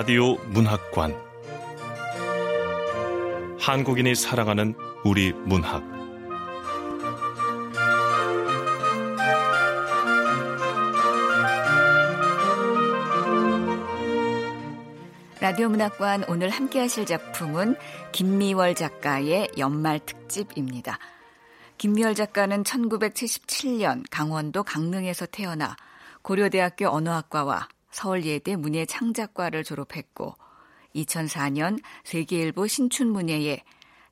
라디오 문학관 한국인이 사랑하는 우리 문학 라디오 문학관 오늘 함께 하실 작품은 김미월 작가의 연말 특집입니다. 김미월 작가는 1977년 강원도 강릉에서 태어나 고려대학교 언어학과와 서울예대 문예창작과를 졸업했고 2004년 세계일보 신춘문예에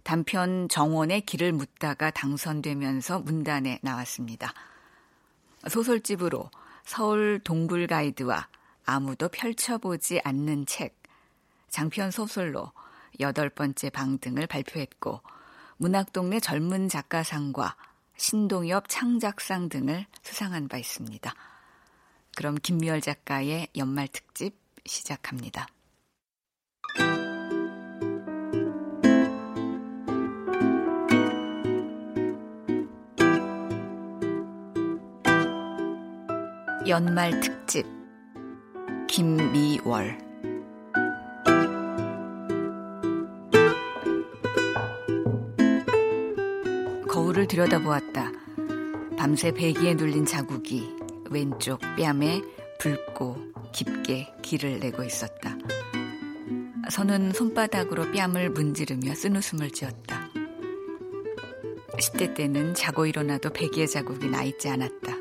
단편 정원의 길을 묻다가 당선되면서 문단에 나왔습니다. 소설집으로 서울 동굴 가이드와 아무도 펼쳐보지 않는 책, 장편 소설로 여덟 번째 방 등을 발표했고 문학동네 젊은 작가상과 신동엽 창작상 등을 수상한 바 있습니다. 그럼 김미열 작가의 연말 특집 시작합니다. 연말 특집 김미월 거울을 들여다보았다. 밤새 배기에 눌린 자국이 왼쪽 뺨에 붉고 깊게 길을 내고 있었다. 선은 손바닥으로 뺨을 문지르며 쓴웃음을 지었다. 10대 때는 자고 일어나도 베개 자국이 나 있지 않았다.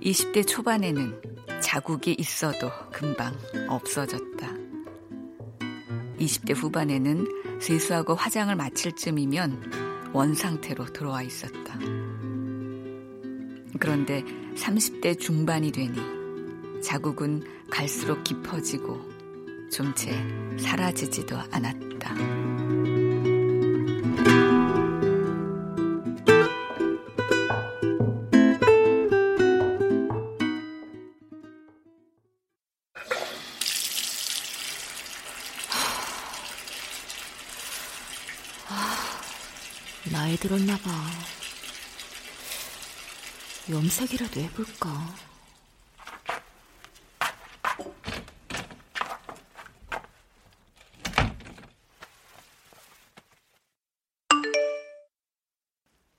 20대 초반에는 자국이 있어도 금방 없어졌다. 20대 후반에는 세수하고 화장을 마칠 쯤이면 원상태로 들어와 있었다. 그런데 30대 중반이 되니 자국은 갈수록 깊어지고 좀 채 사라지지도 않았다. 염색이라도 해볼까?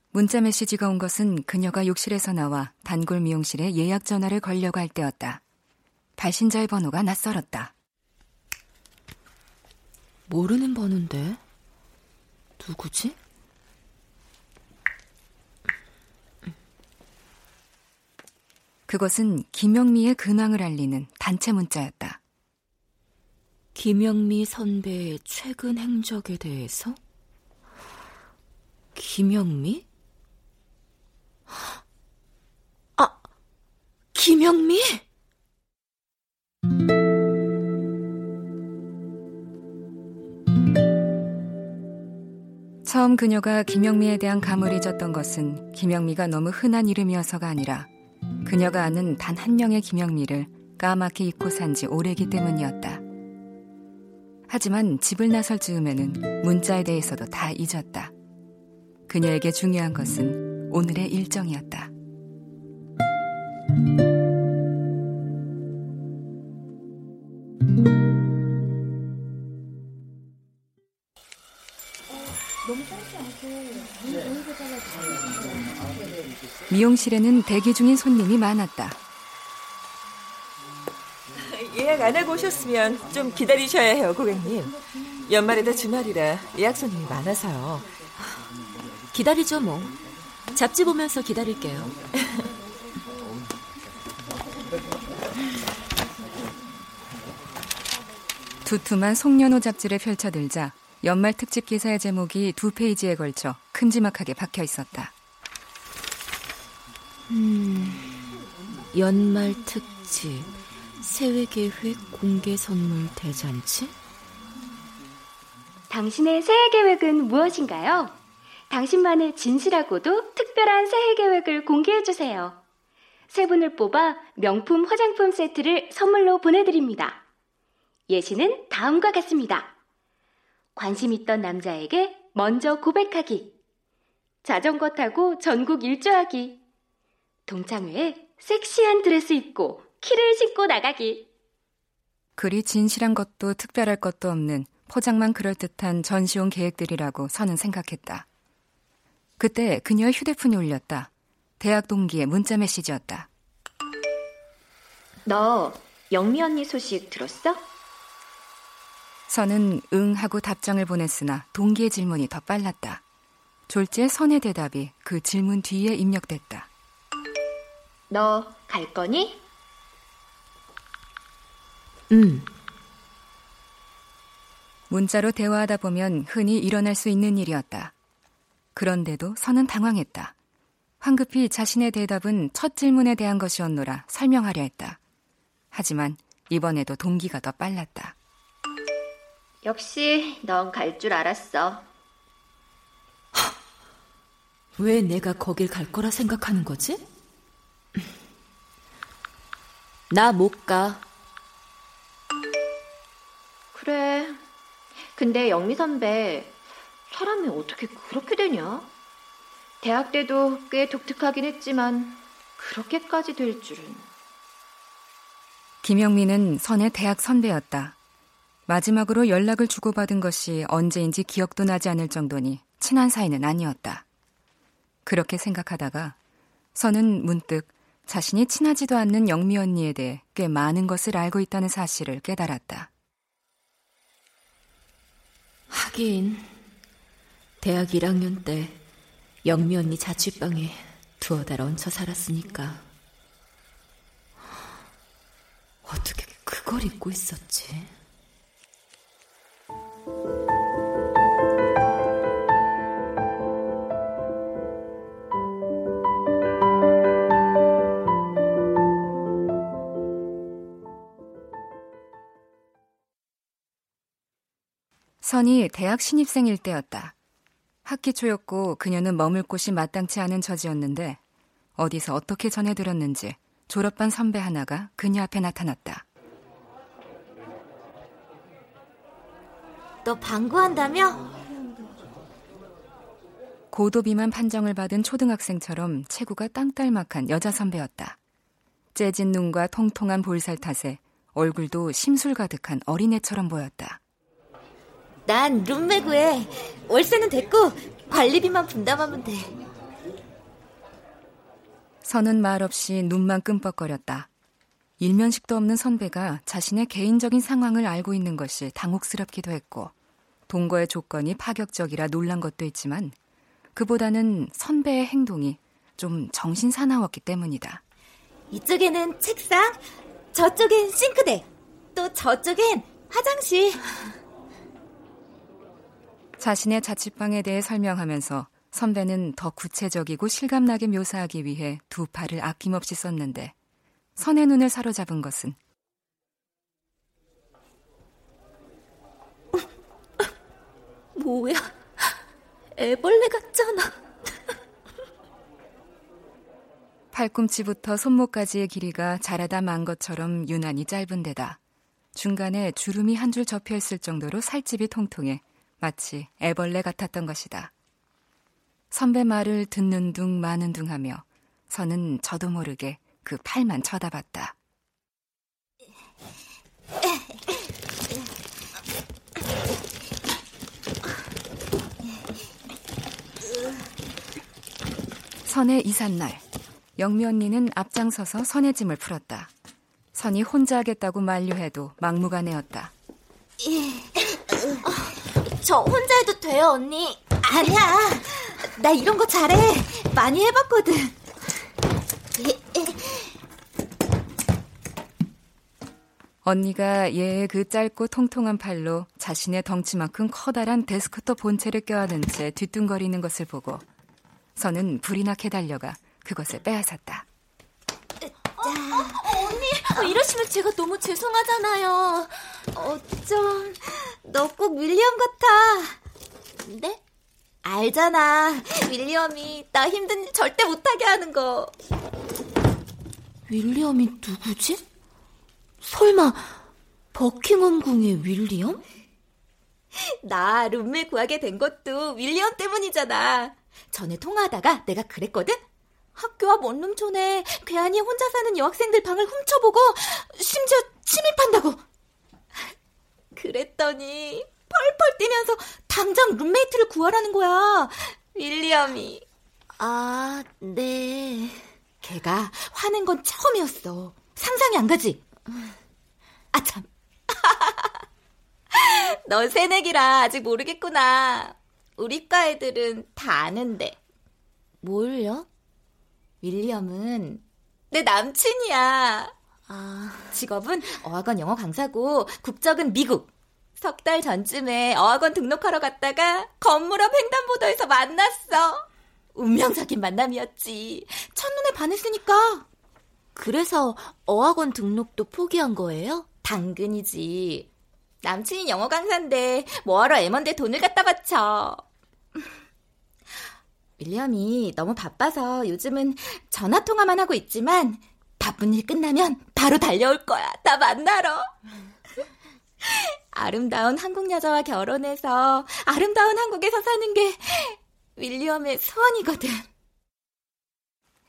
문자 메시지가 온 것은 그녀가 욕실에서 나와 단골 미용실에 예약 전화를 걸려고 할 때였다. 발신자의 번호가 낯설었다. 모르는 번호인데? 누구지? 그것은 김영미의 근황을 알리는 단체 문자였다. 김영미 선배의 최근 행적에 대해서? 김영미? 아, 김영미? 처음 그녀가 김영미에 대한 감을 잊었던 것은 김영미가 너무 흔한 이름이어서가 아니라 그녀가 아는 단 한 명의 김영미를 까맣게 잊고 산 지 오래기 때문이었다. 하지만 집을 나설 즈음에는 문자에 대해서도 다 잊었다. 그녀에게 중요한 것은 오늘의 일정이었다. 미용실에는 대기 중인 손님이 많았다. 예약 안 하고 오셨으면 좀 기다리셔야 해요, 고객님. 연말에도 주말이라 예약 손님이 많아서요. 기다리죠, 뭐. 잡지 보면서 기다릴게요. 두툼한 송년호 잡지를 펼쳐들자 연말 특집 기사의 제목이 두 페이지에 걸쳐 큼지막하게 박혀 있었다. 음, 연말 특집, 세외 계획 공개 선물 대잔치? 당신의 새해 계획은 무엇인가요? 당신만의 진실하고도 특별한 새해 계획을 공개해 주세요. 세 분을 뽑아 명품 화장품 세트를 선물로 보내드립니다. 예시는 다음과 같습니다. 관심 있던 남자에게 먼저 고백하기. 자전거 타고 전국 일주하기. 동창회에 섹시한 드레스 입고 키를 신고 나가기. 그리 진실한 것도 특별할 것도 없는 포장만 그럴듯한 전시용 계획들이라고 선은 생각했다. 그때 그녀의 휴대폰이 울렸다. 대학 동기의 문자 메시지였다. 너 영미 언니 소식 들었어? 선은 응 하고 답장을 보냈으나 동기의 질문이 더 빨랐다. 졸지의 선의 대답이 그 질문 뒤에 입력됐다. 너 갈 거니? 응. 문자로 대화하다 보면 흔히 일어날 수 있는 일이었다. 그런데도 선은 당황했다. 황급히 자신의 대답은 첫 질문에 대한 것이었노라 설명하려 했다. 하지만 이번에도 동기가 더 빨랐다. 역시 넌 갈 줄 알았어. 왜 내가 거길 갈 거라 생각하는 거지? 나 못 가. 그래. 근데 영미 선배, 사람이 어떻게 그렇게 되냐? 대학 때도 꽤 독특하긴 했지만, 그렇게까지 될 줄은. 김영민은 선의 대학 선배였다. 마지막으로 연락을 주고받은 것이 언제인지 기억도 나지 않을 정도니 친한 사이는 아니었다. 그렇게 생각하다가 선은 문득 자신이 친하지도 않는 영미 언니에 대해 꽤 많은 것을 알고 있다는 사실을 깨달았다. 하긴 대학 1학년 때 영미 언니 자취방에 두어 달 얹혀 살았으니까 어떻게 그걸 잊고 있었지? 선이 대학 신입생일 때였다. 학기 초였고 그녀는 머물 곳이 마땅치 않은 처지였는데 어디서 어떻게 전해 들었는지 졸업반 선배 하나가 그녀 앞에 나타났다. 너 방구한다며? 고도 비만 판정을 받은 초등학생처럼 체구가 땅딸막한 여자 선배였다. 째진 눈과 통통한 볼살 탓에 얼굴도 심술 가득한 어린애처럼 보였다. 난 룸메 구해. 월세는 됐고 관리비만 분담하면 돼. 선은 말없이 눈만 끔뻑거렸다. 일면식도 없는 선배가 자신의 개인적인 상황을 알고 있는 것이 당혹스럽기도 했고 동거의 조건이 파격적이라 놀란 것도 있지만 그보다는 선배의 행동이 좀 정신 사나웠기 때문이다. 이쪽에는 책상, 저쪽엔 싱크대, 또 저쪽엔 화장실. 자신의 자취방에 대해 설명하면서 선배는 더 구체적이고 실감나게 묘사하기 위해 두 팔을 아낌없이 썼는데 선의 눈을 사로잡은 것은 뭐야? 애벌레 같잖아. 팔꿈치부터 손목까지의 길이가 자라다 만 것처럼 유난히 짧은 데다 중간에 주름이 한 줄 접혀 있을 정도로 살집이 통통해 마치 애벌레 같았던 것이다. 선배 말을 듣는 둥 마는 둥 하며 선은 저도 모르게 그 팔만 쳐다봤다. 선의 이삿날, 영미 언니는 앞장서서 선의 짐을 풀었다. 선이 혼자 하겠다고 만류해도 막무가내였다. 저 혼자 해도 돼요, 언니. 아니야. 나 이런 거 잘해. 많이 해봤거든. 언니가 얘의 그 짧고 통통한 팔로 자신의 덩치만큼 커다란 데스크톱 본체를 껴안은 채 뒤뚱거리는 것을 보고 선은 불이 나게 달려가 그것을 빼앗았다. 언니, 이러시면 제가 너무 죄송하잖아요. 어쩜, 너 꼭 윌리엄 같아. 네? 알잖아. 윌리엄이 나 힘든 일 절대 못하게 하는 거. 윌리엄이 누구지? 설마 버킹엄 궁의 윌리엄? 나 룸메 구하게 된 것도 윌리엄 때문이잖아. 전에 통화하다가 내가 그랬거든? 학교 앞 원룸촌에 괴한이 혼자 사는 여학생들 방을 훔쳐보고 심지어 침입한다고. 그랬더니 펄펄 뛰면서 당장 룸메이트를 구하라는 거야. 윌리엄이. 아, 네. 걔가 화낸 건 처음이었어. 상상이 안 가지? 아, 참. 너 새내기라 아직 모르겠구나. 우리 과 애들은 다 아는데. 뭘요? 윌리엄은 내 남친이야. 아, 직업은 어학원 영어 강사고 국적은 미국. 석 달 전쯤에 어학원 등록하러 갔다가 건물 앞 횡단보도에서 만났어. 운명적인 만남이었지. 첫눈에 반했으니까. 그래서 어학원 등록도 포기한 거예요? 당근이지. 남친이 영어 강사인데 뭐하러 애먼데 돈을 갖다 바쳐. 윌리엄이 너무 바빠서 요즘은 전화 통화만 하고 있지만 바쁜 일 끝나면 바로 달려올 거야. 나 만나러. 아름다운 한국 여자와 결혼해서 아름다운 한국에서 사는 게 윌리엄의 소원이거든.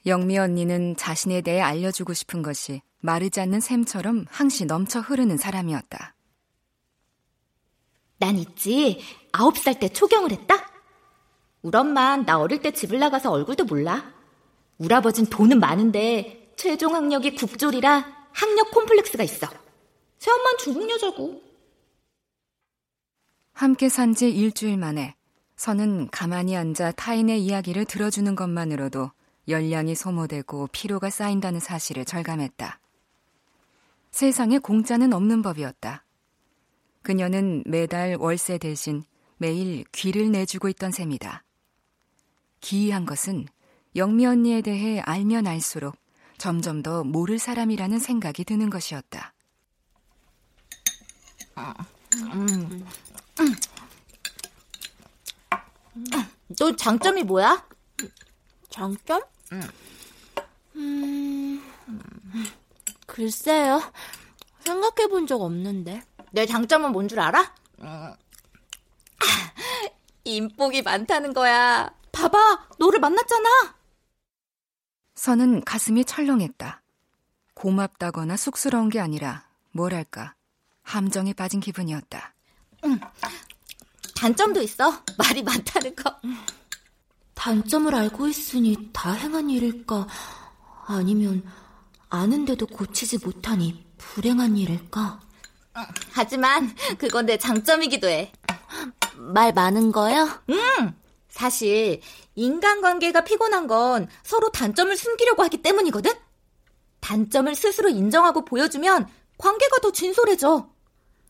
영미 언니는 자신에 대해 알려주고 싶은 것이 마르지 않는 샘처럼 항시 넘쳐 흐르는 사람이었다. 난 있지. 아홉 살 때 초경을 했다? 우리 엄만 나 어릴 때 집을 나가서 얼굴도 몰라. 우리 아버진 돈은 많은데 최종 학력이 국졸이라 학력 콤플렉스가 있어. 새엄만 중국 여자고. 함께 산 지 일주일 만에 선은 가만히 앉아 타인의 이야기를 들어주는 것만으로도 열량이 소모되고 피로가 쌓인다는 사실을 절감했다. 세상에 공짜는 없는 법이었다. 그녀는 매달 월세 대신 매일 귀를 내주고 있던 셈이다. 기이한 것은 영미 언니에 대해 알면 알수록 점점 더 모를 사람이라는 생각이 드는 것이었다. 음. 음. 너 장점이 뭐야? 장점? 음, 글쎄요. 생각해 본 적 없는데. 내 장점은 뭔 줄 알아? 음. 인복이 많다는 거야. 봐봐, 너를 만났잖아. 선은 가슴이 철렁했다. 고맙다거나 쑥스러운 게 아니라 뭐랄까 함정에 빠진 기분이었다. 응. 단점도 있어. 말이 많다는 거. 단점을 알고 있으니 다 행한 일일까? 아니면 아는데도 고치지 못하니 불행한 일일까? 하지만 그건 내 장점이기도 해. 말 많은 거요? 응. 사실 인간관계가 피곤한 건 서로 단점을 숨기려고 하기 때문이거든. 단점을 스스로 인정하고 보여주면 관계가 더 진솔해져.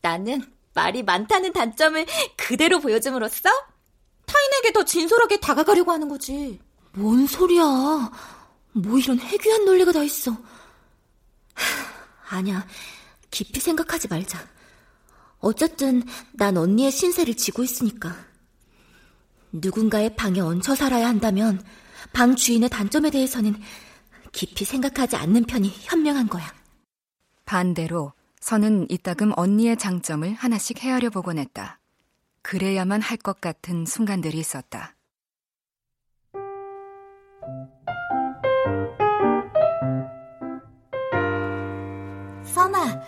나는 말이 많다는 단점을 그대로 보여줌으로써 타인에게 더 진솔하게 다가가려고 하는 거지. 뭔 소리야. 뭐 이런 해괴한 논리가 다 있어. 아니야. 깊이 생각하지 말자. 어쨌든 난 언니의 신세를 지고 있으니까. 누군가의 방에 얹혀 살아야 한다면 방 주인의 단점에 대해서는 깊이 생각하지 않는 편이 현명한 거야. 반대로 선은 이따금 언니의 장점을 하나씩 헤아려 보곤 했다. 그래야만 할 것 같은 순간들이 있었다. 선아,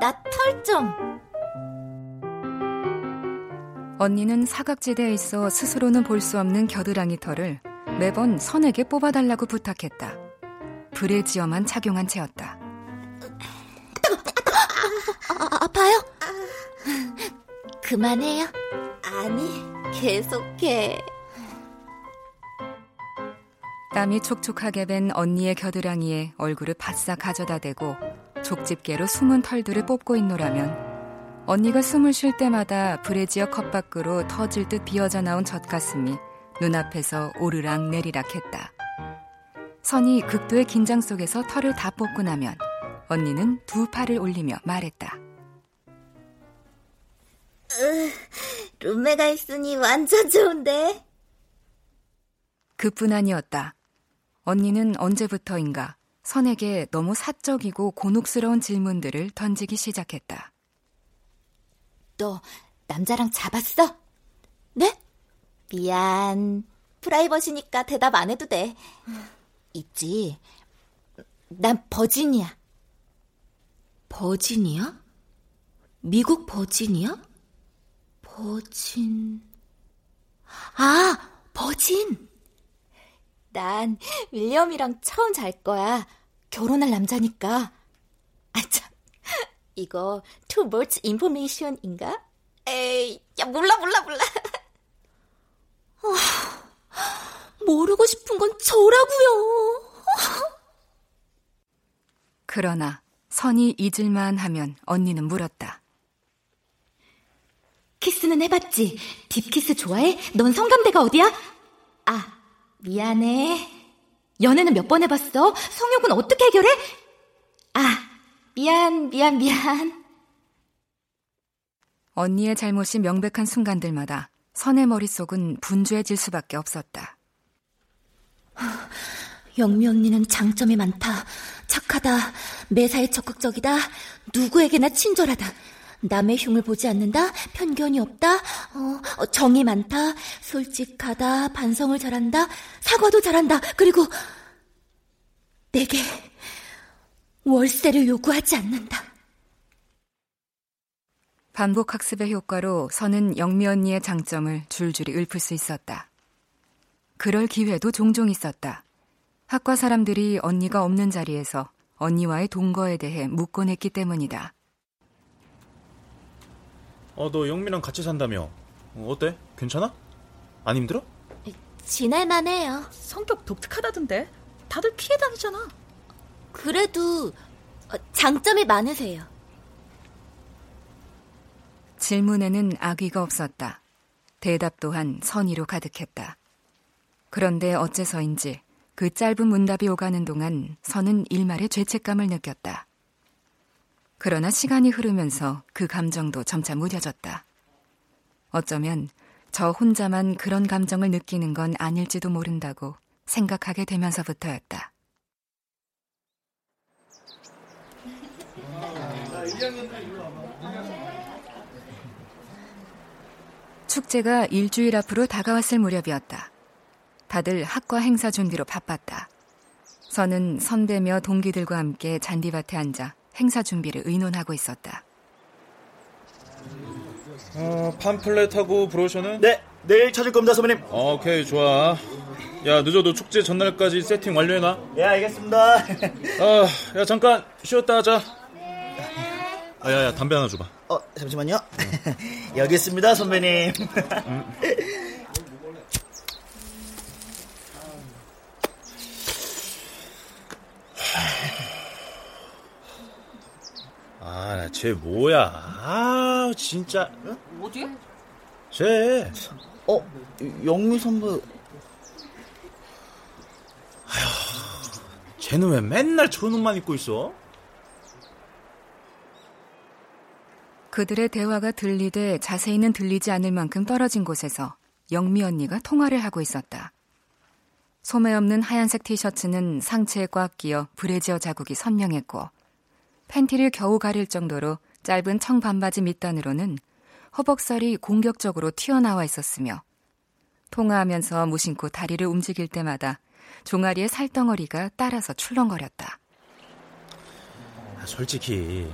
나 털 좀. 언니는 사각지대에 있어 스스로는 볼 수 없는 겨드랑이 털을 매번 선에게 뽑아달라고 부탁했다. 브래지어만 착용한 채였다. 아, 아파요? 그만해요. 아니, 계속해. 땀이 촉촉하게 밴 언니의 겨드랑이에 얼굴을 바싹 가져다 대고 족집게로 숨은 털들을 뽑고 있노라면 언니가 숨을 쉴 때마다 브래지어 컵 밖으로 터질 듯 비어져 나온 젖가슴이 눈앞에서 오르락 내리락 했다. 선이 극도의 긴장 속에서 털을 다 뽑고 나면 언니는 두 팔을 올리며 말했다. 으, 룸메가 있으니 완전 좋은데? 그뿐 아니었다. 언니는 언제부터인가 선에게 너무 사적이고 곤혹스러운 질문들을 던지기 시작했다. 너 남자랑 잡았어? 네? 미안. 프라이버시니까 대답 안 해도 돼. 있지. 난 버진이야. 버진이야? 미국 버진이야? 버진. 아, 버진. 난 윌리엄이랑 처음 잘 거야. 결혼할 남자니까. 아, 참. 이거 too much information인가? 에이, 야, 몰라, 몰라, 몰라. 아, 모르고 싶은 건 저라고요. 그러나 선이 잊을만 하면 언니는 물었다. 키스는 해봤지? 딥키스 좋아해? 넌 성감대가 어디야? 아, 미안해. 연애는 몇 번 해봤어? 성욕은 어떻게 해결해? 아, 미안, 미안, 미안. 언니의 잘못이 명백한 순간들마다 선의 머릿속은 분주해질 수밖에 없었다. 영미 언니는 장점이 많다. 착하다. 매사에 적극적이다. 누구에게나 친절하다. 남의 흉을 보지 않는다. 편견이 없다. 어, 정이 많다. 솔직하다. 반성을 잘한다. 사과도 잘한다. 그리고 내게 월세를 요구하지 않는다. 반복 학습의 효과로 선은 영미 언니의 장점을 줄줄이 읊을 수 있었다. 그럴 기회도 종종 있었다. 학과 사람들이 언니가 없는 자리에서 언니와의 동거에 대해 묻곤 했기 때문이다. 어, 너 영미랑 같이 산다며. 어, 어때? 괜찮아? 안 힘들어? 지낼만 해요. 성격 독특하다던데. 다들 피해 다니잖아. 그래도 어, 장점이 많으세요. 질문에는 악의가 없었다. 대답 또한 선의로 가득했다. 그런데 어째서인지 그 짧은 문답이 오가는 동안 선은 일말의 죄책감을 느꼈다. 그러나 시간이 흐르면서 그 감정도 점차 무뎌졌다. 어쩌면 저 혼자만 그런 감정을 느끼는 건 아닐지도 모른다고 생각하게 되면서부터였다. 축제가 일주일 앞으로 다가왔을 무렵이었다. 다들 학과 행사 준비로 바빴다. 선은 선배며 동기들과 함께 잔디밭에 앉아 행사 준비를 의논하고 있었다. 어, 팜플렛하고 브로셔는? 네, 내일 찾을 겁니다, 선배님. 어, 오케이, 좋아. 야, 늦어도 축제 전날까지 세팅 완료해놔. 예, 알겠습니다. 아, 야, 잠깐 쉬었다 하자. 아, 야, 야, 담배 하나 줘봐. 어, 잠시만요. 여기 있습니다, 선배님. 아, 쟤 뭐야? 아, 진짜. 어디? 쟤. 어, 영미 선배. 쟤는 왜 맨날 저런 옷만 입고 있어? 그들의 대화가 들리되 자세히는 들리지 않을 만큼 떨어진 곳에서 영미 언니가 통화를 하고 있었다. 소매 없는 하얀색 티셔츠는 상체에 꽉 끼어 브래지어 자국이 선명했고 팬티를 겨우 가릴 정도로 짧은 청반바지 밑단으로는 허벅살이 공격적으로 튀어나와 있었으며 통화하면서 무심코 다리를 움직일 때마다 종아리의 살덩어리가 따라서 출렁거렸다. 아, 솔직히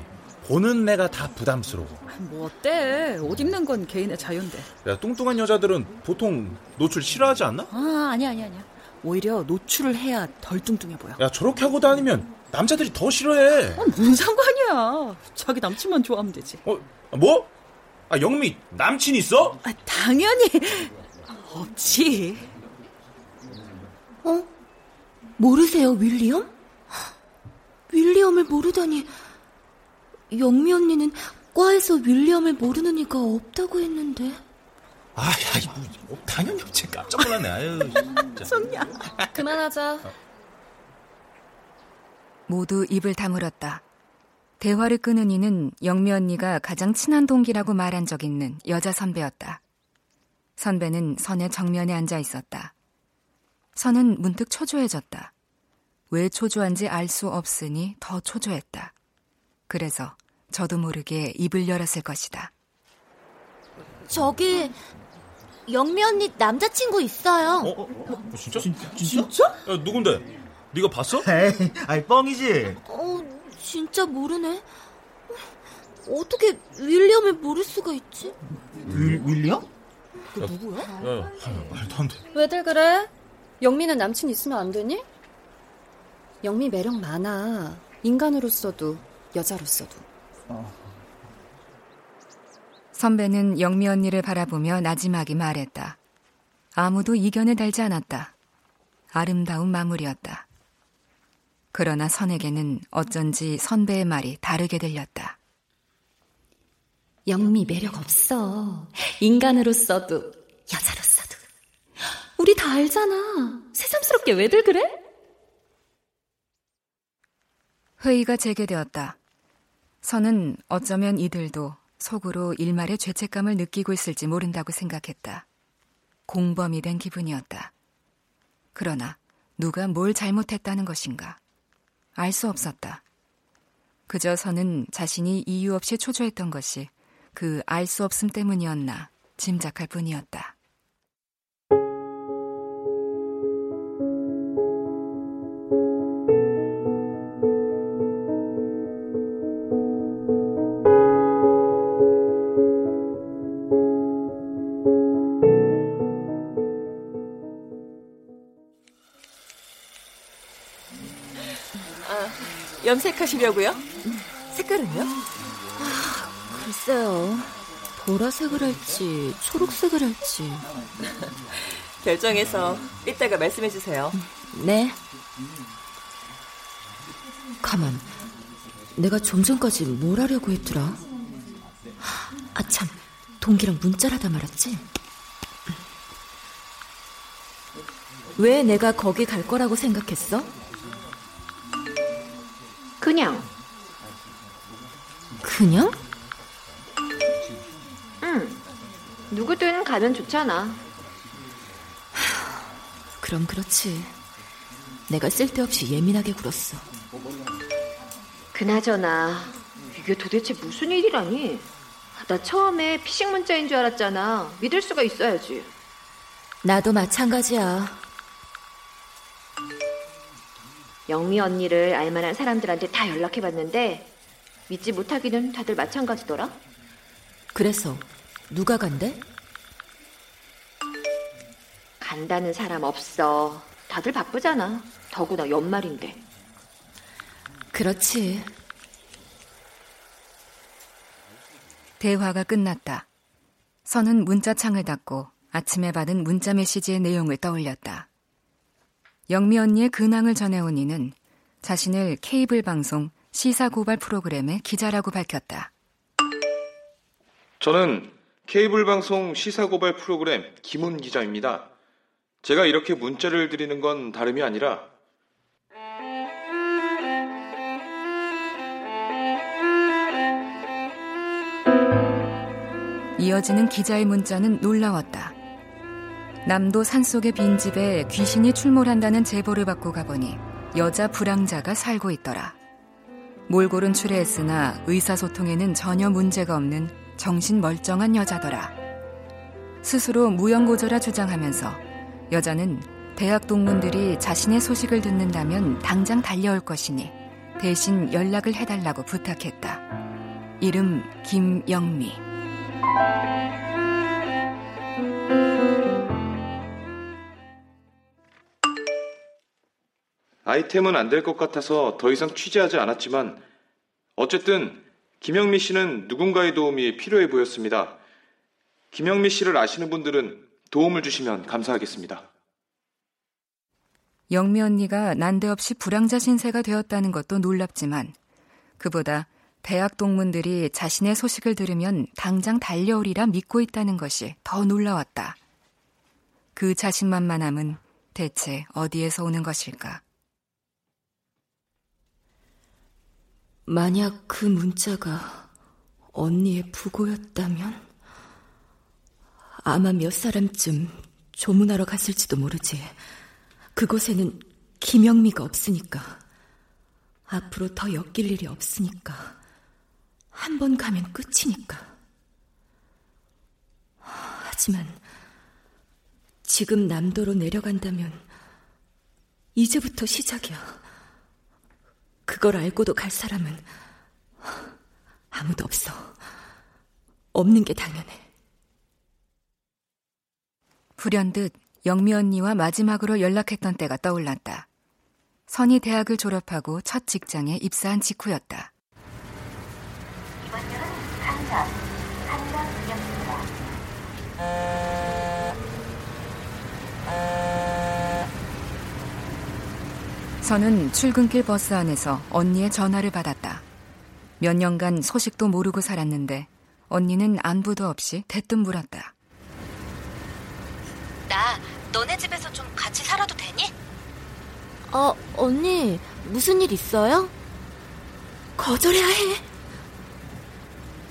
보는 내가 다 부담스러워. 뭐 어때? 옷 입는 건 개인의 자유인데. 야, 뚱뚱한 여자들은 보통 노출 싫어하지 않나? 아, 아니야, 아니야, 아니야. 오히려 노출을 해야 덜 뚱뚱해 보여. 야, 저렇게 하고 다니면 남자들이 더 싫어해. 어, 뭔 상관이야. 자기 남친만 좋아하면 되지. 어, 뭐? 아, 영미 남친 있어? 아, 당연히 없지. 어? 모르세요, 윌리엄? 윌리엄을 모르다니. 영미 언니는 과에서 윌리엄을 모르는 이가 없다고 했는데. 아, 야, 이거 뭐, 당연히 없지. 깜짝 놀랐네. 아유, 진짜. 손냐. 그만하자. 모두 입을 다물었다. 대화를 끄는 이는 영미 언니가 가장 친한 동기라고 말한 적 있는 여자 선배였다. 선배는 선의 정면에 앉아 있었다. 선은 문득 초조해졌다. 왜 초조한지 알 수 없으니 더 초조했다. 그래서 저도 모르게 입을 열었을 것이다. 저기, 영미 언니 남자친구 있어요. 어, 어, 진짜? 진짜? 야, 누군데? 네가 봤어? 에이, 아이, 뻥이지. 어, 진짜 모르네. 어떻게 윌리엄을 모를 수가 있지? 윌, 윌리엄? 그 누구야? 야, 야, 말도 안 돼. 왜들 그래? 영미는 남친 있으면 안 되니? 영미 매력 많아. 인간으로서도 여자로서도. 어. 선배는 영미 언니를 바라보며 나지막이 말했다. 아무도 이견을 달지 않았다. 아름다운 마무리였다. 그러나 선에게는 어쩐지 선배의 말이 다르게 들렸다. 영미 매력 없어. 인간으로서도 여자로서도. 우리 다 알잖아. 새삼스럽게 왜들 그래? 회의가 재개되었다. 선은 어쩌면 이들도 속으로 일말의 죄책감을 느끼고 있을지 모른다고 생각했다. 공범이 된 기분이었다. 그러나 누가 뭘 잘못했다는 것인가? 알 수 없었다. 그저 선은 자신이 이유 없이 초조했던 것이 그 알 수 없음 때문이었나 짐작할 뿐이었다. 염색하시려고요? 색깔은요? 아, 글쎄요. 보라색을 할지 초록색을 할지 결정해서 이따가 말씀해 주세요. 네. 가만. 내가 좀 전까지 뭘 하려고 했더라? 아 참, 동기랑 문자를 하다 말았지? 왜 내가 거기 갈 거라고 생각했어? 그냥. 그냥? 응. 누구든 가면 좋잖아. 그럼 그렇지. 내가 쓸데없이 예민하게 굴었어. 그나저나 이게 도대체 무슨 일이라니? 나 처음에 피싱 문자인 줄 알았잖아. 믿을 수가 있어야지. 나도 마찬가지야. 영미 언니를 알만한 사람들한테 다 연락해봤는데 믿지 못하기는 다들 마찬가지더라. 그래서 누가 간대? 간다는 사람 없어. 다들 바쁘잖아. 더구나 연말인데. 그렇지. 대화가 끝났다. 선은 문자창을 닫고 아침에 받은 문자 메시지의 내용을 떠올렸다. 영미 언니의 근황을 전해온 이는 자신을 케이블 방송 시사 고발 프로그램의 기자라고 밝혔다. 저는 케이블 방송 시사 고발 프로그램 김훈 기자입니다. 제가 이렇게 문자를 드리는 건 다름이 아니라 이어지는 기자의 문자는 놀라웠다. 남도 산속의 빈집에 귀신이 출몰한다는 제보를 받고 가보니 여자 불황자가 살고 있더라. 몰골은 출애했으나 의사소통에는 전혀 문제가 없는 정신 멀쩡한 여자더라. 스스로 무연고조라 주장하면서 여자는 대학 동문들이 자신의 소식을 듣는다면 당장 달려올 것이니 대신 연락을 해달라고 부탁했다. 이름 김영미. 아이템은 안 될 것 같아서 더 이상 취재하지 않았지만 어쨌든 김영미 씨는 누군가의 도움이 필요해 보였습니다. 김영미 씨를 아시는 분들은 도움을 주시면 감사하겠습니다. 영미 언니가 난데없이 불황자 신세가 되었다는 것도 놀랍지만 그보다 대학 동문들이 자신의 소식을 들으면 당장 달려오리라 믿고 있다는 것이 더 놀라웠다. 그 자신만만함은 대체 어디에서 오는 것일까? 만약 그 문자가 언니의 부고였다면 아마 몇 사람쯤 조문하러 갔을지도 모르지. 그곳에는 김영미가 없으니까. 앞으로 더 엮일 일이 없으니까. 한 번 가면 끝이니까. 하지만 지금 남도로 내려간다면 이제부터 시작이야. 그걸 알고도 갈 사람은 아무도 없어. 없는 게 당연해. 불현듯 영미 언니와 마지막으로 연락했던 때가 떠올랐다. 선이 대학을 졸업하고 첫 직장에 입사한 직후였다. 선은 출근길 버스 안에서 언니의 전화를 받았다. 몇 년간 소식도 모르고 살았는데 언니는 안부도 없이 대뜸 물었다. 나 너네 집에서 좀 같이 살아도 되니? 어, 언니, 무슨 일 있어요? 거절해야 해.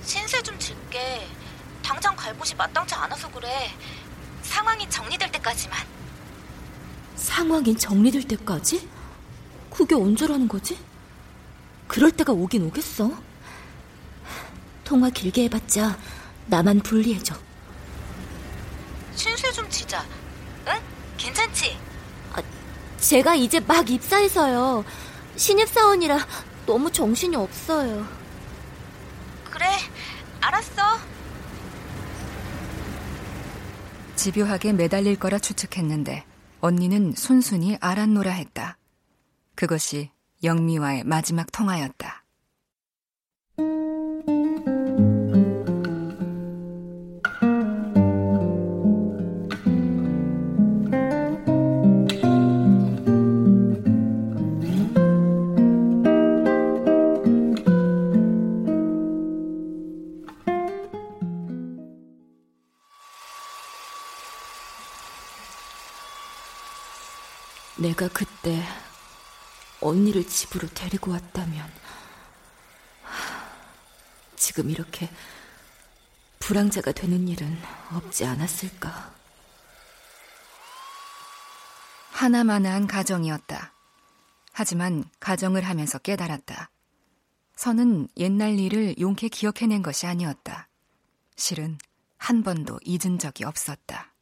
신세 좀 질게. 당장 갈 곳이 마땅치 않아서 그래. 상황이 정리될 때까지만. 상황이 정리될 때까지? 그게 언제라는 거지? 그럴 때가 오긴 오겠어. 통화 길게 해봤자 나만 불리해져. 신세 좀 지자. 응? 괜찮지? 아, 제가 이제 막 입사해서요. 신입사원이라 너무 정신이 없어요. 그래, 알았어. 집요하게 매달릴 거라 추측했는데 언니는 순순히 알았노라 했다. 그것이 영미와의 마지막 통화였다. 내가 그때 언니를 집으로 데리고 왔다면 지금 이렇게 불황자가 되는 일은 없지 않았을까. 하나마나한 가정이었다. 하지만 가정을 하면서 깨달았다. 선은 옛날 일을 용케 기억해낸 것이 아니었다. 실은 한 번도 잊은 적이 없었다.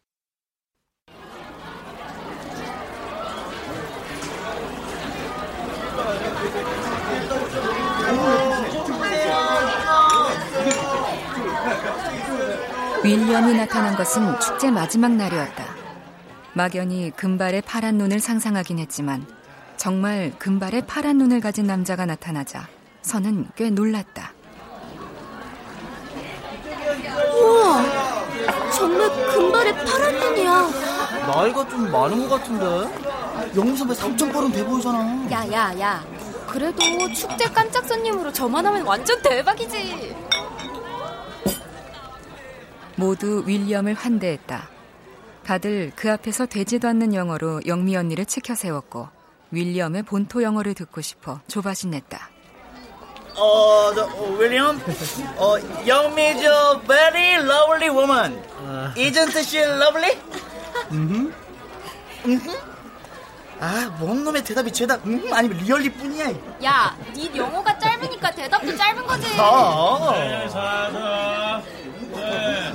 윌리엄이 나타난 것은 축제 마지막 날이었다. 막연히 금발의 파란 눈을 상상하긴 했지만 정말 금발의 파란 눈을 가진 남자가 나타나자 선은 꽤 놀랐다. 우와, 정말 금발의 파란 눈이야. 나이가 좀 많은 것 같은데? 영미 선배 삼천발은 돼 보이잖아. 야, 야, 야. 그래도 축제 깜짝 손님으로 저만 하면 완전 대박이지. 모두 윌리엄을 환대했다. 다들 그 앞에서 되지도 않는 영어로 영미 언니를 치켜 세웠고 윌리엄의 본토 영어를 듣고 싶어 조바심 냈다. 어, 저, 어, 윌리엄? 어, 영미 is a very lovely woman. Isn't she lovely? 음. 음. 아, 뭔 놈의 대답이 죄다 음 아니면 리얼리 뿐이야. 야, 네 영어가 짧으니까 대답도 짧은 거지. 아. 네, 자, 자. 네.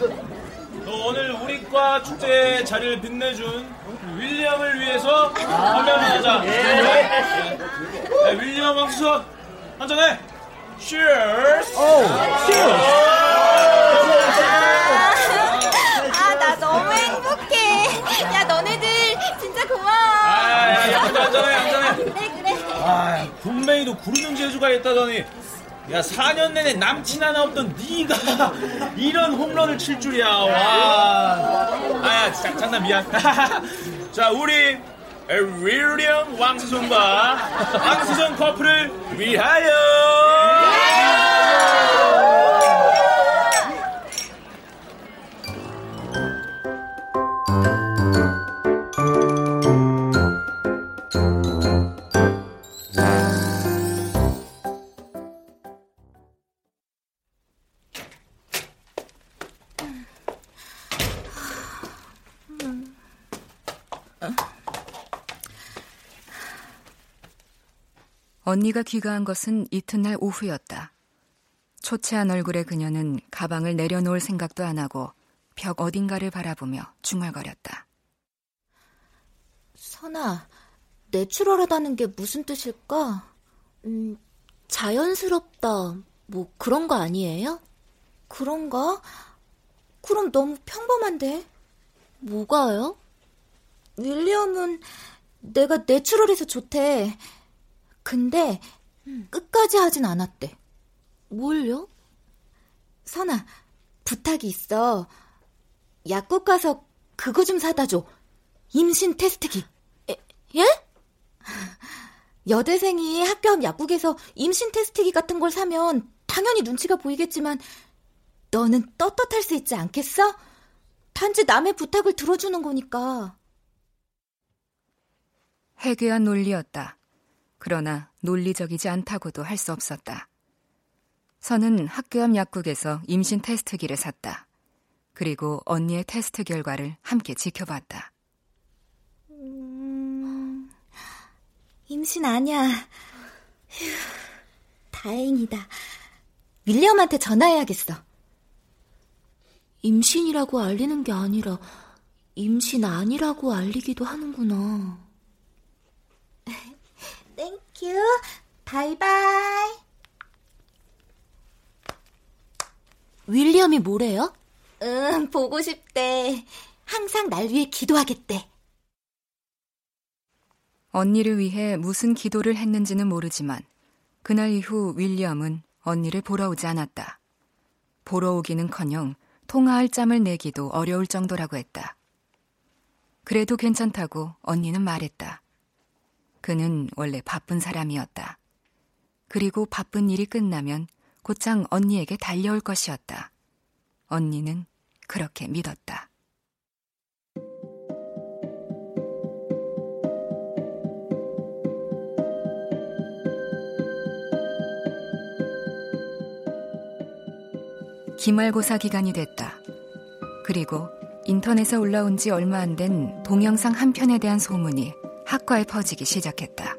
또 오늘 우리 과 축제에 자리를 빛내준 윌리엄을 위해서 한잔 하자. 네. 네, 윌리엄 왕수석 한잔해. Cheers. 아, 나 너무 행복해. 야, 너네들 진짜 고마워. 아, 야, 야, 한잔해, 한잔해. 그래, 그래. 아, 분명히도 구르는 재주가 있다더니 야 4년 내내 남친 하나 없던 네가 이런 홈런을 칠 줄이야. 와. 아야 자, 장난 미안. 자 우리 윌리엄 왕수성과 왕수성 커플을 위하여 언니가 귀가한 것은 이튿날 오후였다. 초췌한 얼굴의 그녀는 가방을 내려놓을 생각도 안 하고 벽 어딘가를 바라보며 중얼거렸다. 선아, 내추럴하다는 게 무슨 뜻일까? 음, 자연스럽다, 뭐 그런 거 아니에요? 그런가? 그럼 너무 평범한데. 뭐가요? 윌리엄은 내가 내추럴해서 좋대. 근데 음. 끝까지 하진 않았대. 뭘요? 선아, 부탁이 있어. 약국 가서 그거 좀 사다 줘. 임신 테스트기. 에, 예? 여대생이 학교 앞 약국에서 임신 테스트기 같은 걸 사면 당연히 눈치가 보이겠지만 너는 떳떳할 수 있지 않겠어? 단지 남의 부탁을 들어주는 거니까. 해괴한 논리였다. 그러나 논리적이지 않다고도 할 수 없었다. 선은 학교 앞 약국에서 임신 테스트기를 샀다. 그리고 언니의 테스트 결과를 함께 지켜봤다. 음, 임신 아니야. 휴, 다행이다. 윌리엄한테 전화해야겠어. 임신이라고 알리는 게 아니라 임신 아니라고 알리기도 하는구나. Thank you. Bye bye. 윌리엄이 뭐래요? 응, 보고 싶대. 항상 날 위해 기도하겠대. 언니를 위해 무슨 기도를 했는지는 모르지만 그날 이후 윌리엄은 언니를 보러 오지 않았다. 보러 오기는커녕 통화할 짬을 내기도 어려울 정도라고 했다. 그래도 괜찮다고 언니는 말했다. 그는 원래 바쁜 사람이었다. 그리고 바쁜 일이 끝나면 곧장 언니에게 달려올 것이었다. 언니는 그렇게 믿었다. 기말고사 기간이 됐다. 그리고 인터넷에 올라온 지 얼마 안 된 동영상 한 편에 대한 소문이 학과에 퍼지기 시작했다.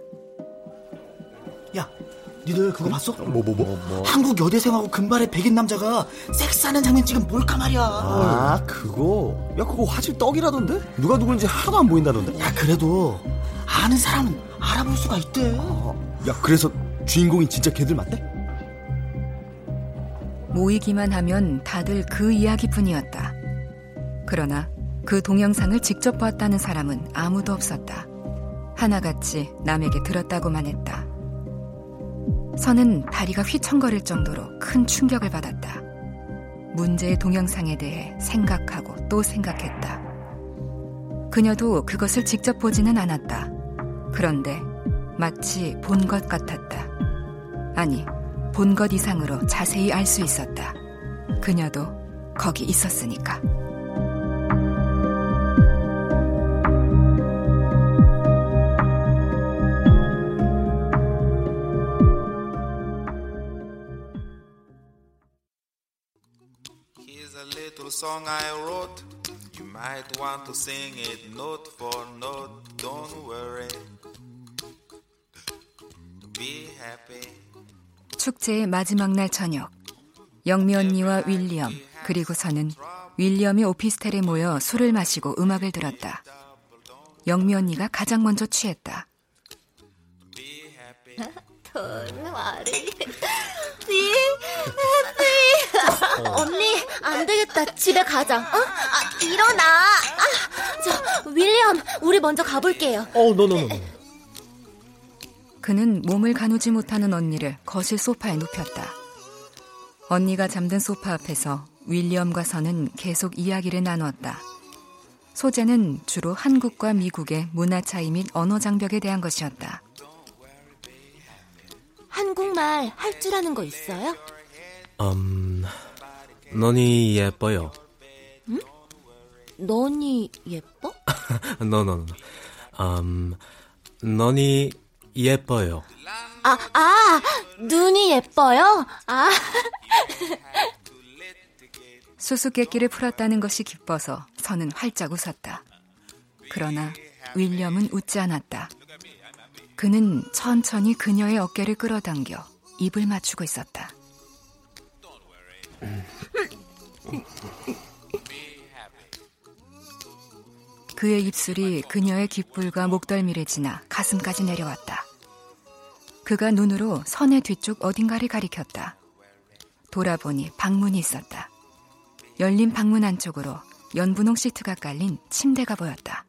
야, 니들 그거 봤어? 뭐, 뭐, 뭐? 뭐? 한국 여대생하고 금발의 백인 남자가 섹스하는 장면 지금 뭘까 말이야. 아, 그거? 야, 그거 화질 떡이라던데? 누가 누군지 하나도 안 보인다던데? 야, 그래도 아는 사람은 알아볼 수가 있대. 아, 야, 그래서 주인공이 진짜 걔들 맞대? 모이기만 하면 다들 그 이야기뿐이었다. 그러나 그 동영상을 직접 봤다는 사람은 아무도 없었다. 하나같이 남에게 들었다고만 했다. 선은 다리가 휘청거릴 정도로 큰 충격을 받았다. 문제의 동영상에 대해 생각하고 또 생각했다. 그녀도 그것을 직접 보지는 않았다. 그런데 마치 본 것 같았다. 아니, 본 것 이상으로 자세히 알 수 있었다. 그녀도 거기 있었으니까. Song I wrote. You might want to sing it note for note. Don't worry. Be happy. 축제의 마지막 날 저녁. 영미 언니와 윌리엄, 그리고 서는 윌리엄이 오피스텔에 모여 술을 마시고 음악을 들었다. 영미 언니가 가장 먼저 취했다. Don't worry. Be happy. 언니, 안 되겠다. 집에 가자. 어? 아, 일어나. 아, 저, 윌리엄, 우리 먼저 가볼게요. 어, 노노노. 그는 몸을 가누지 못하는 언니를 거실 소파에 눕혔다. 언니가 잠든 소파 앞에서 윌리엄과 서는 계속 이야기를 나누었다. 소재는 주로 한국과 미국의 문화 차이 및 언어 장벽에 대한 것이었다. 한국말 할 줄 아는 거 있어요? 음, 너니 예뻐요. 응? 너니 예뻐? 너너너. 음, 너니 예뻐요. 아, 아, 눈이 예뻐요? 아. 수수께끼를 풀었다는 것이 기뻐서 선은 활짝 웃었다. 그러나 윌리엄은 웃지 않았다. 그는 천천히 그녀의 어깨를 끌어당겨 입을 맞추고 있었다. 그의 입술이 그녀의 귓불과 목덜미를 지나 가슴까지 내려왔다. 그가 눈으로 선의 뒤쪽 어딘가를 가리켰다. 돌아보니 방문이 있었다. 열린 방문 안쪽으로 연분홍 시트가 깔린 침대가 보였다.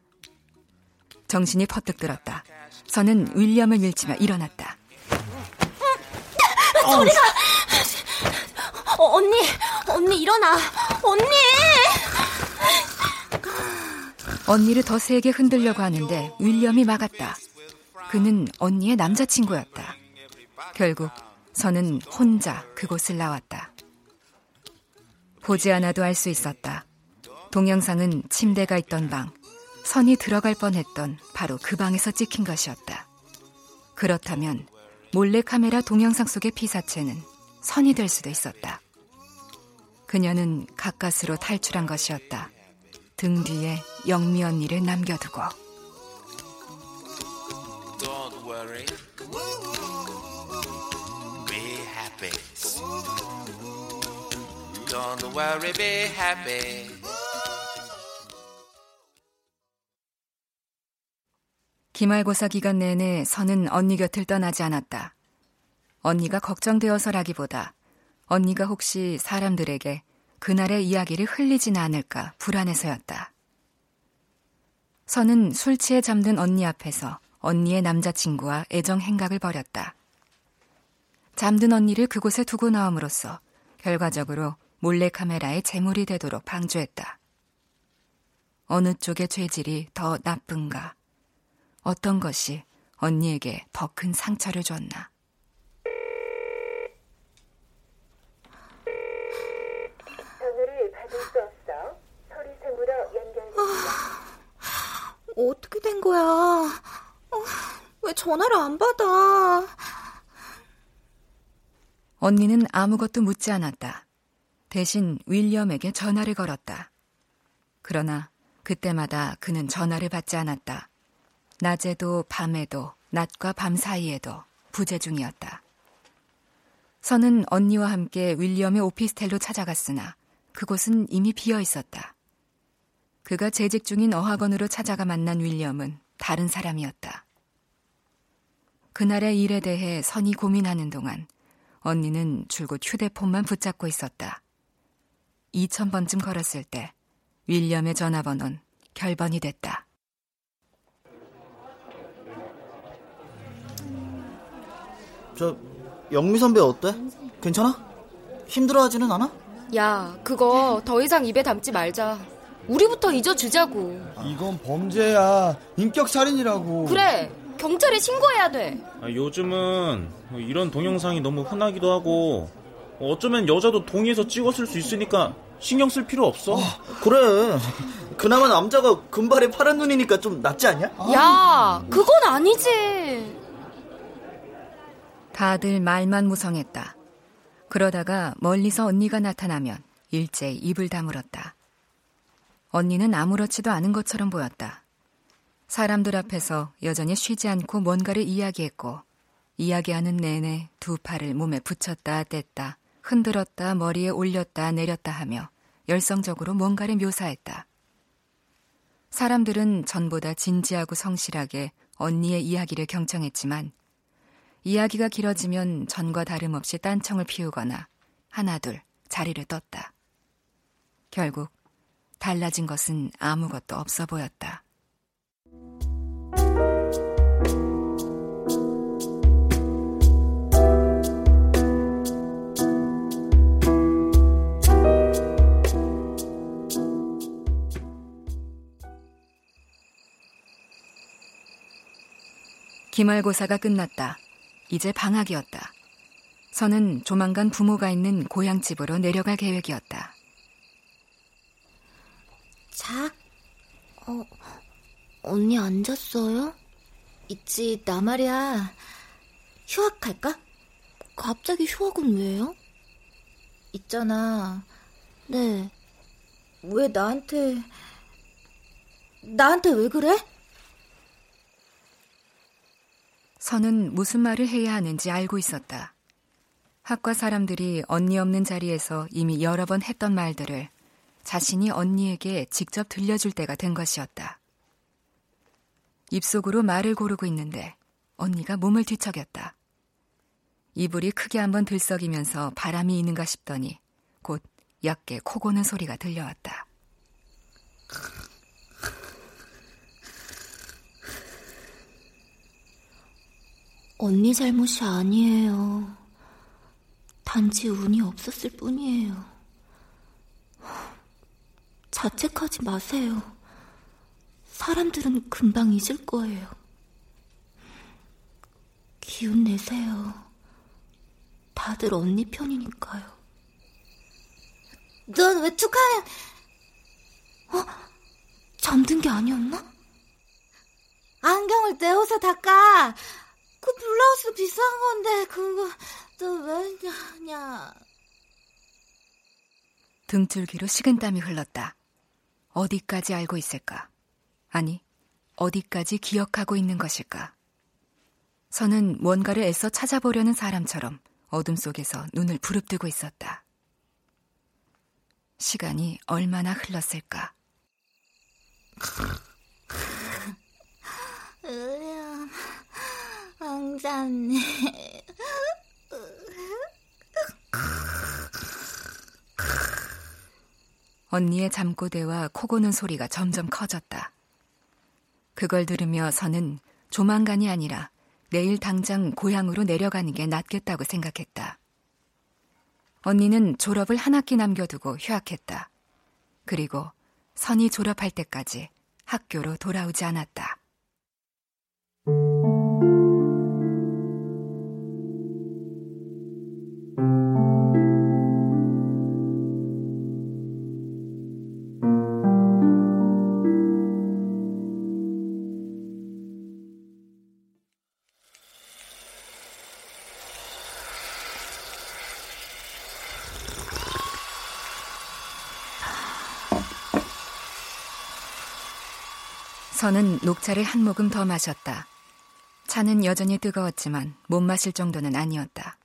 정신이 퍼뜩 들었다. 선은 윌리엄을 밀치며 일어났다. 소리가! 어, 언니, 언니 일어나, 언니! 언니를 더 세게 흔들려고 하는데 윌리엄이 막았다. 그는 언니의 남자친구였다. 결국 선은 혼자 그곳을 나왔다. 보지 않아도 알 수 있었다. 동영상은 침대가 있던 방, 선이 들어갈 뻔했던 바로 그 방에서 찍힌 것이었다. 그렇다면 몰래 카메라 동영상 속의 피사체는 선이 될 수도 있었다. 그녀는 가까스로 탈출한 것이었다. 등 뒤에 영미 언니를 남겨두고. Don't worry. Be happy. 기말고사 기간 내내 선은 언니 곁을 떠나지 않았다. 언니가 걱정되어서라기보다 언니가 혹시 사람들에게 그날의 이야기를 흘리진 않을까 불안해서였다. 선은 술 취해 잠든 언니 앞에서 언니의 남자친구와 애정 행각을 벌였다. 잠든 언니를 그곳에 두고 나옴으로써 결과적으로 몰래카메라의 제물이 되도록 방조했다. 어느 쪽의 죄질이 더 나쁜가? 어떤 것이 언니에게 더 큰 상처를 줬나? 전화를 받을 수 없어 소리샘으로 연결됩니다. 어떻게 된 거야? 어, 왜 전화를 안 받아? 언니는 아무것도 묻지 않았다. 대신 윌리엄에게 전화를 걸었다. 그러나 그때마다 그는 전화를 받지 않았다. 낮에도 밤에도 낮과 밤 사이에도 부재 중이었다. 선은 언니와 함께 윌리엄의 오피스텔로 찾아갔으나 그곳은 이미 비어 있었다. 그가 재직 중인 어학원으로 찾아가 만난 윌리엄은 다른 사람이었다. 그날의 일에 대해 선이 고민하는 동안 언니는 줄곧 휴대폰만 붙잡고 있었다. 2000번쯤 걸었을 때 윌리엄의 전화번호는 결번이 됐다. 저 영미 선배 어때? 괜찮아? 힘들어하지는 않아? 야, 그거 더 이상 입에 담지 말자. 우리부터 잊어주자고. 이건 범죄야. 인격 살인이라고. 그래, 경찰에 신고해야 돼. 아, 요즘은 이런 동영상이 너무 흔하기도 하고 어쩌면 여자도 동의해서 찍었을 수 있으니까 신경 쓸 필요 없어. 그래. 그나마 남자가 금발에 파란 눈이니까 좀 낫지 않냐? 야, 그건 아니지. 다들 말만 무성했다. 그러다가 멀리서 언니가 나타나면 일제히 입을 다물었다. 언니는 아무렇지도 않은 것처럼 보였다. 사람들 앞에서 여전히 쉬지 않고 뭔가를 이야기했고, 이야기하는 내내 두 팔을 몸에 붙였다 뗐다, 흔들었다 머리에 올렸다 내렸다 하며 열성적으로 뭔가를 묘사했다. 사람들은 전보다 진지하고 성실하게 언니의 이야기를 경청했지만, 이야기가 길어지면 전과 다름없이 딴청을 피우거나 하나둘 자리를 떴다. 결국 달라진 것은 아무것도 없어 보였다. 기말고사가 끝났다. 이제 방학이었다. 선은 조만간 부모가 있는 고향집으로 내려갈 계획이었다. 자, 어, 언니 안 잤어요? 있지, 나 말이야. 휴학 갈까? 갑자기 휴학은 왜요? 있잖아. 네. 왜 나한테, 나한테 왜 그래? 선은 무슨 말을 해야 하는지 알고 있었다. 학과 사람들이 언니 없는 자리에서 이미 여러 번 했던 말들을 자신이 언니에게 직접 들려줄 때가 된 것이었다. 입속으로 말을 고르고 있는데 언니가 몸을 뒤척였다. 이불이 크게 한번 들썩이면서 바람이 있는가 싶더니 곧 얕게 코 고는 소리가 들려왔다. 언니 잘못이 아니에요. 단지 운이 없었을 뿐이에요. 자책하지 마세요. 사람들은 금방 잊을 거예요. 기운 내세요. 다들 언니 편이니까요. 넌왜 툭하면... 어? 잠든 게 아니었나? 안경을 내 옷에 닦아. 그 블라우스 비싼 건데 그거 너 왜냐냐. 등줄기로 식은땀이 흘렀다. 어디까지 알고 있을까? 아니, 어디까지 기억하고 있는 것일까? 선은 뭔가를 애써 찾아보려는 사람처럼 어둠 속에서 눈을 부릅뜨고 있었다. 시간이 얼마나 흘렀을까? 왕자님. 언니의 잠꼬대와 코 고는 소리가 점점 커졌다. 그걸 들으며 선은 조만간이 아니라 내일 당장 고향으로 내려가는 게 낫겠다고 생각했다. 언니는 졸업을 한 학기 남겨두고 휴학했다. 그리고 선이 졸업할 때까지 학교로 돌아오지 않았다. 선은 녹차를 한 모금 더 마셨다. 차는 여전히 뜨거웠지만 못 마실 정도는 아니었다.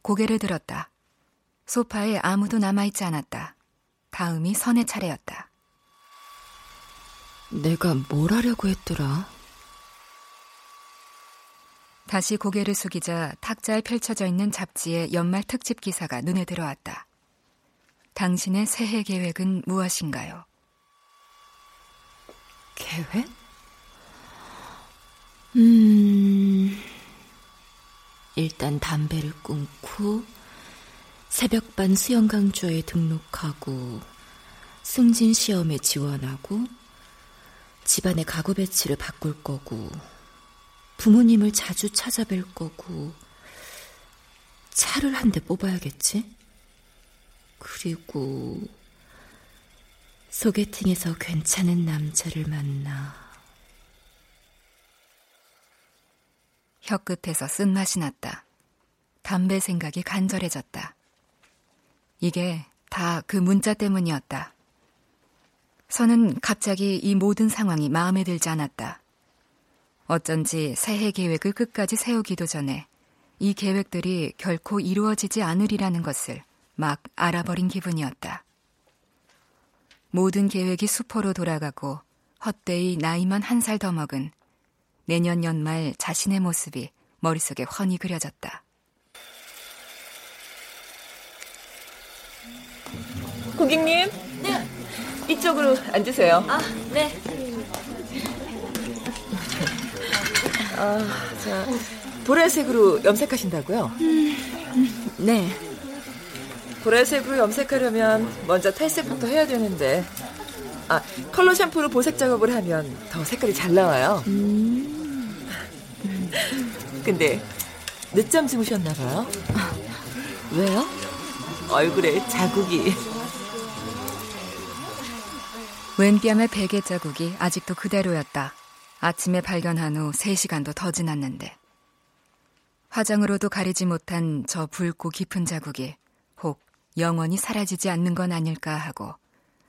고개를 들었다. 소파에 아무도 남아있지 않았다. 다음이 선의 차례였다. 내가 뭘 하려고 했더라? 다시 고개를 숙이자 탁자에 펼쳐져 있는 잡지의 연말 특집 기사가 눈에 들어왔다. 당신의 새해 계획은 무엇인가요? 계획? 음, 일단 담배를 끊고 새벽반 수영 강좌에 등록하고 승진 시험에 지원하고 집안의 가구 배치를 바꿀 거고 부모님을 자주 찾아뵐 거고 차를 한 대 뽑아야겠지? 그리고 소개팅에서 괜찮은 남자를 만나. 혀끝에서 쓴맛이 났다. 담배 생각이 간절해졌다. 이게 다 그 문자 때문이었다. 선은 갑자기 이 모든 상황이 마음에 들지 않았다. 어쩐지 새해 계획을 끝까지 세우기도 전에 이 계획들이 결코 이루어지지 않으리라는 것을 막 알아버린 기분이었다. 모든 계획이 수포로 돌아가고 헛되이 나이만 한 살 더 먹은 내년 연말 자신의 모습이 머릿속에 훤히 그려졌다. 고객님. 네. 이쪽으로 앉으세요. 아, 네. 아, 자, 보라색으로 염색하신다고요? 음, 네. 보라색으로 염색하려면 먼저 탈색부터 해야 되는데 아 컬러 샴푸로 보색 작업을 하면 더 색깔이 잘 나와요. 음. 근데 늦잠 주무셨나 봐요. 아, 왜요? 얼굴에 자국이. 왼뺨의 베개 자국이 아직도 그대로였다. 아침에 발견한 후 3시간도 더 지났는데. 화장으로도 가리지 못한 저 붉고 깊은 자국이 혹 영원히 사라지지 않는 건 아닐까 하고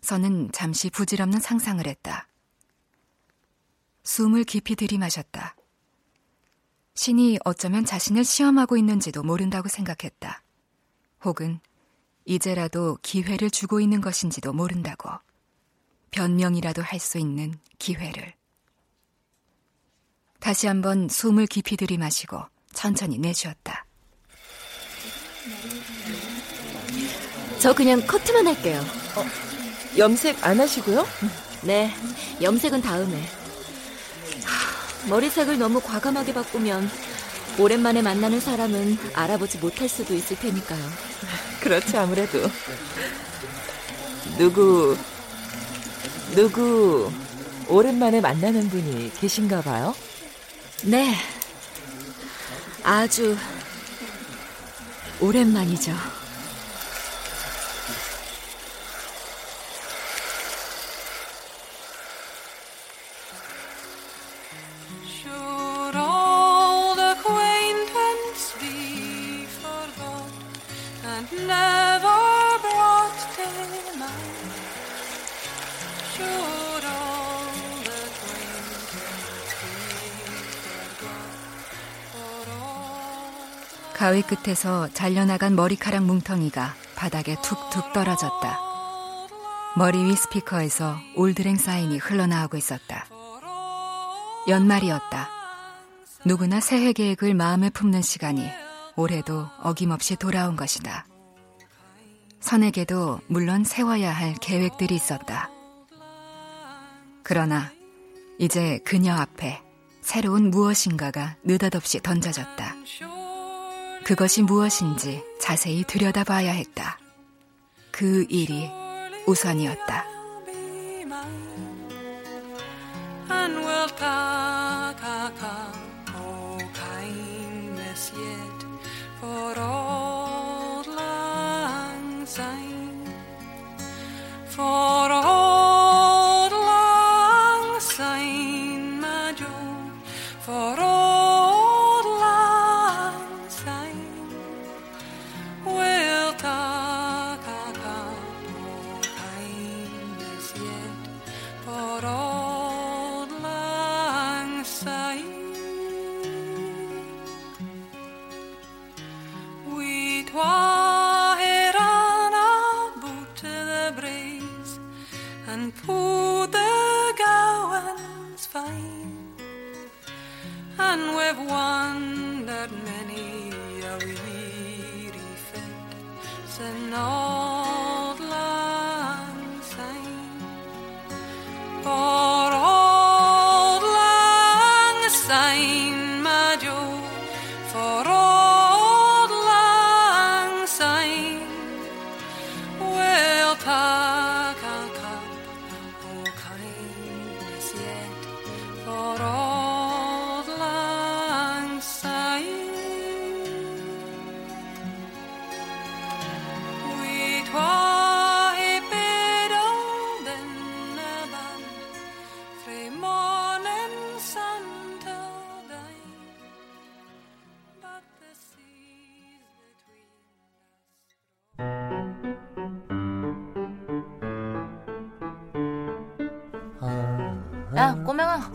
선은 잠시 부질없는 상상을 했다. 숨을 깊이 들이마셨다. 신이 어쩌면 자신을 시험하고 있는지도 모른다고 생각했다. 혹은 이제라도 기회를 주고 있는 것인지도 모른다고. 변명이라도 할 수 있는 기회를. 다시 한번 숨을 깊이 들이마시고 천천히 내쉬었다. 저 그냥 커트만 할게요. 어, 염색 안 하시고요? 네, 염색은 다음에. 머리색을 너무 과감하게 바꾸면 오랜만에 만나는 사람은 알아보지 못할 수도 있을 테니까요. 그렇지 아무래도. 누구 누구 오랜만에 만나는 분이 계신가 봐요? 네. 아주 오랜만이죠. 가위 끝에서 잘려나간 머리카락 뭉텅이가 바닥에 툭툭 떨어졌다. 머리 위 스피커에서 올드랭 사인이 흘러나오고 있었다. 연말이었다. 누구나 새해 계획을 마음에 품는 시간이 올해도 어김없이 돌아온 것이다. 선에게도 물론 세워야 할 계획들이 있었다. 그러나 이제 그녀 앞에 새로운 무엇인가가 느닷없이 던져졌다. 그것이 무엇인지 자세히 들여다봐야 했다. 그 일이 우선이었다.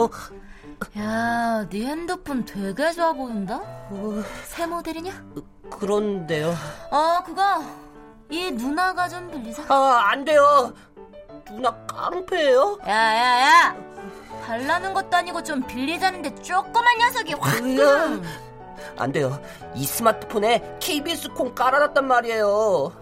어. 야, 네 핸드폰 되게 좋아 보인다? 어. 새 모델이냐? 그런데요. 어, 그거. 이 누나가 좀 빌리자. 아, 안 돼요. 누나 깡패예요? 야, 야, 야. 달라는 것도 아니고 좀 빌리자는데 조그만 녀석이 확 그냥. 안 돼요. 이 스마트폰에 KBS 콩 깔아놨단 말이에요.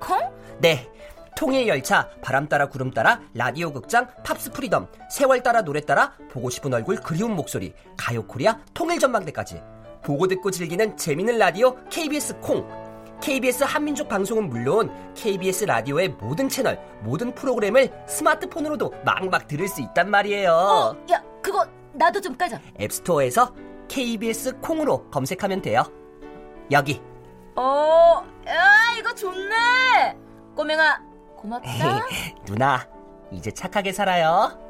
콩? 네. 통일 열차, 바람 따라 구름 따라, 라디오 극장, 팝스 프리덤, 세월 따라 노래 따라, 보고 싶은 얼굴 그리운 목소리, 가요 코리아, 통일 전망대까지. 보고 듣고 즐기는 재미있는 라디오 KBS 콩. KBS 한민족 방송은 물론 KBS 라디오의 모든 채널, 모든 프로그램을 스마트폰으로도 막막 들을 수 있단 말이에요. 어, 야, 그거 나도 좀 까자. 앱스토어에서 KBS 콩으로 검색하면 돼요. 여기. 어, 야, 이거 좋네. 꼬맹아, 고맙다. 누나, 이제 착하게 살아요.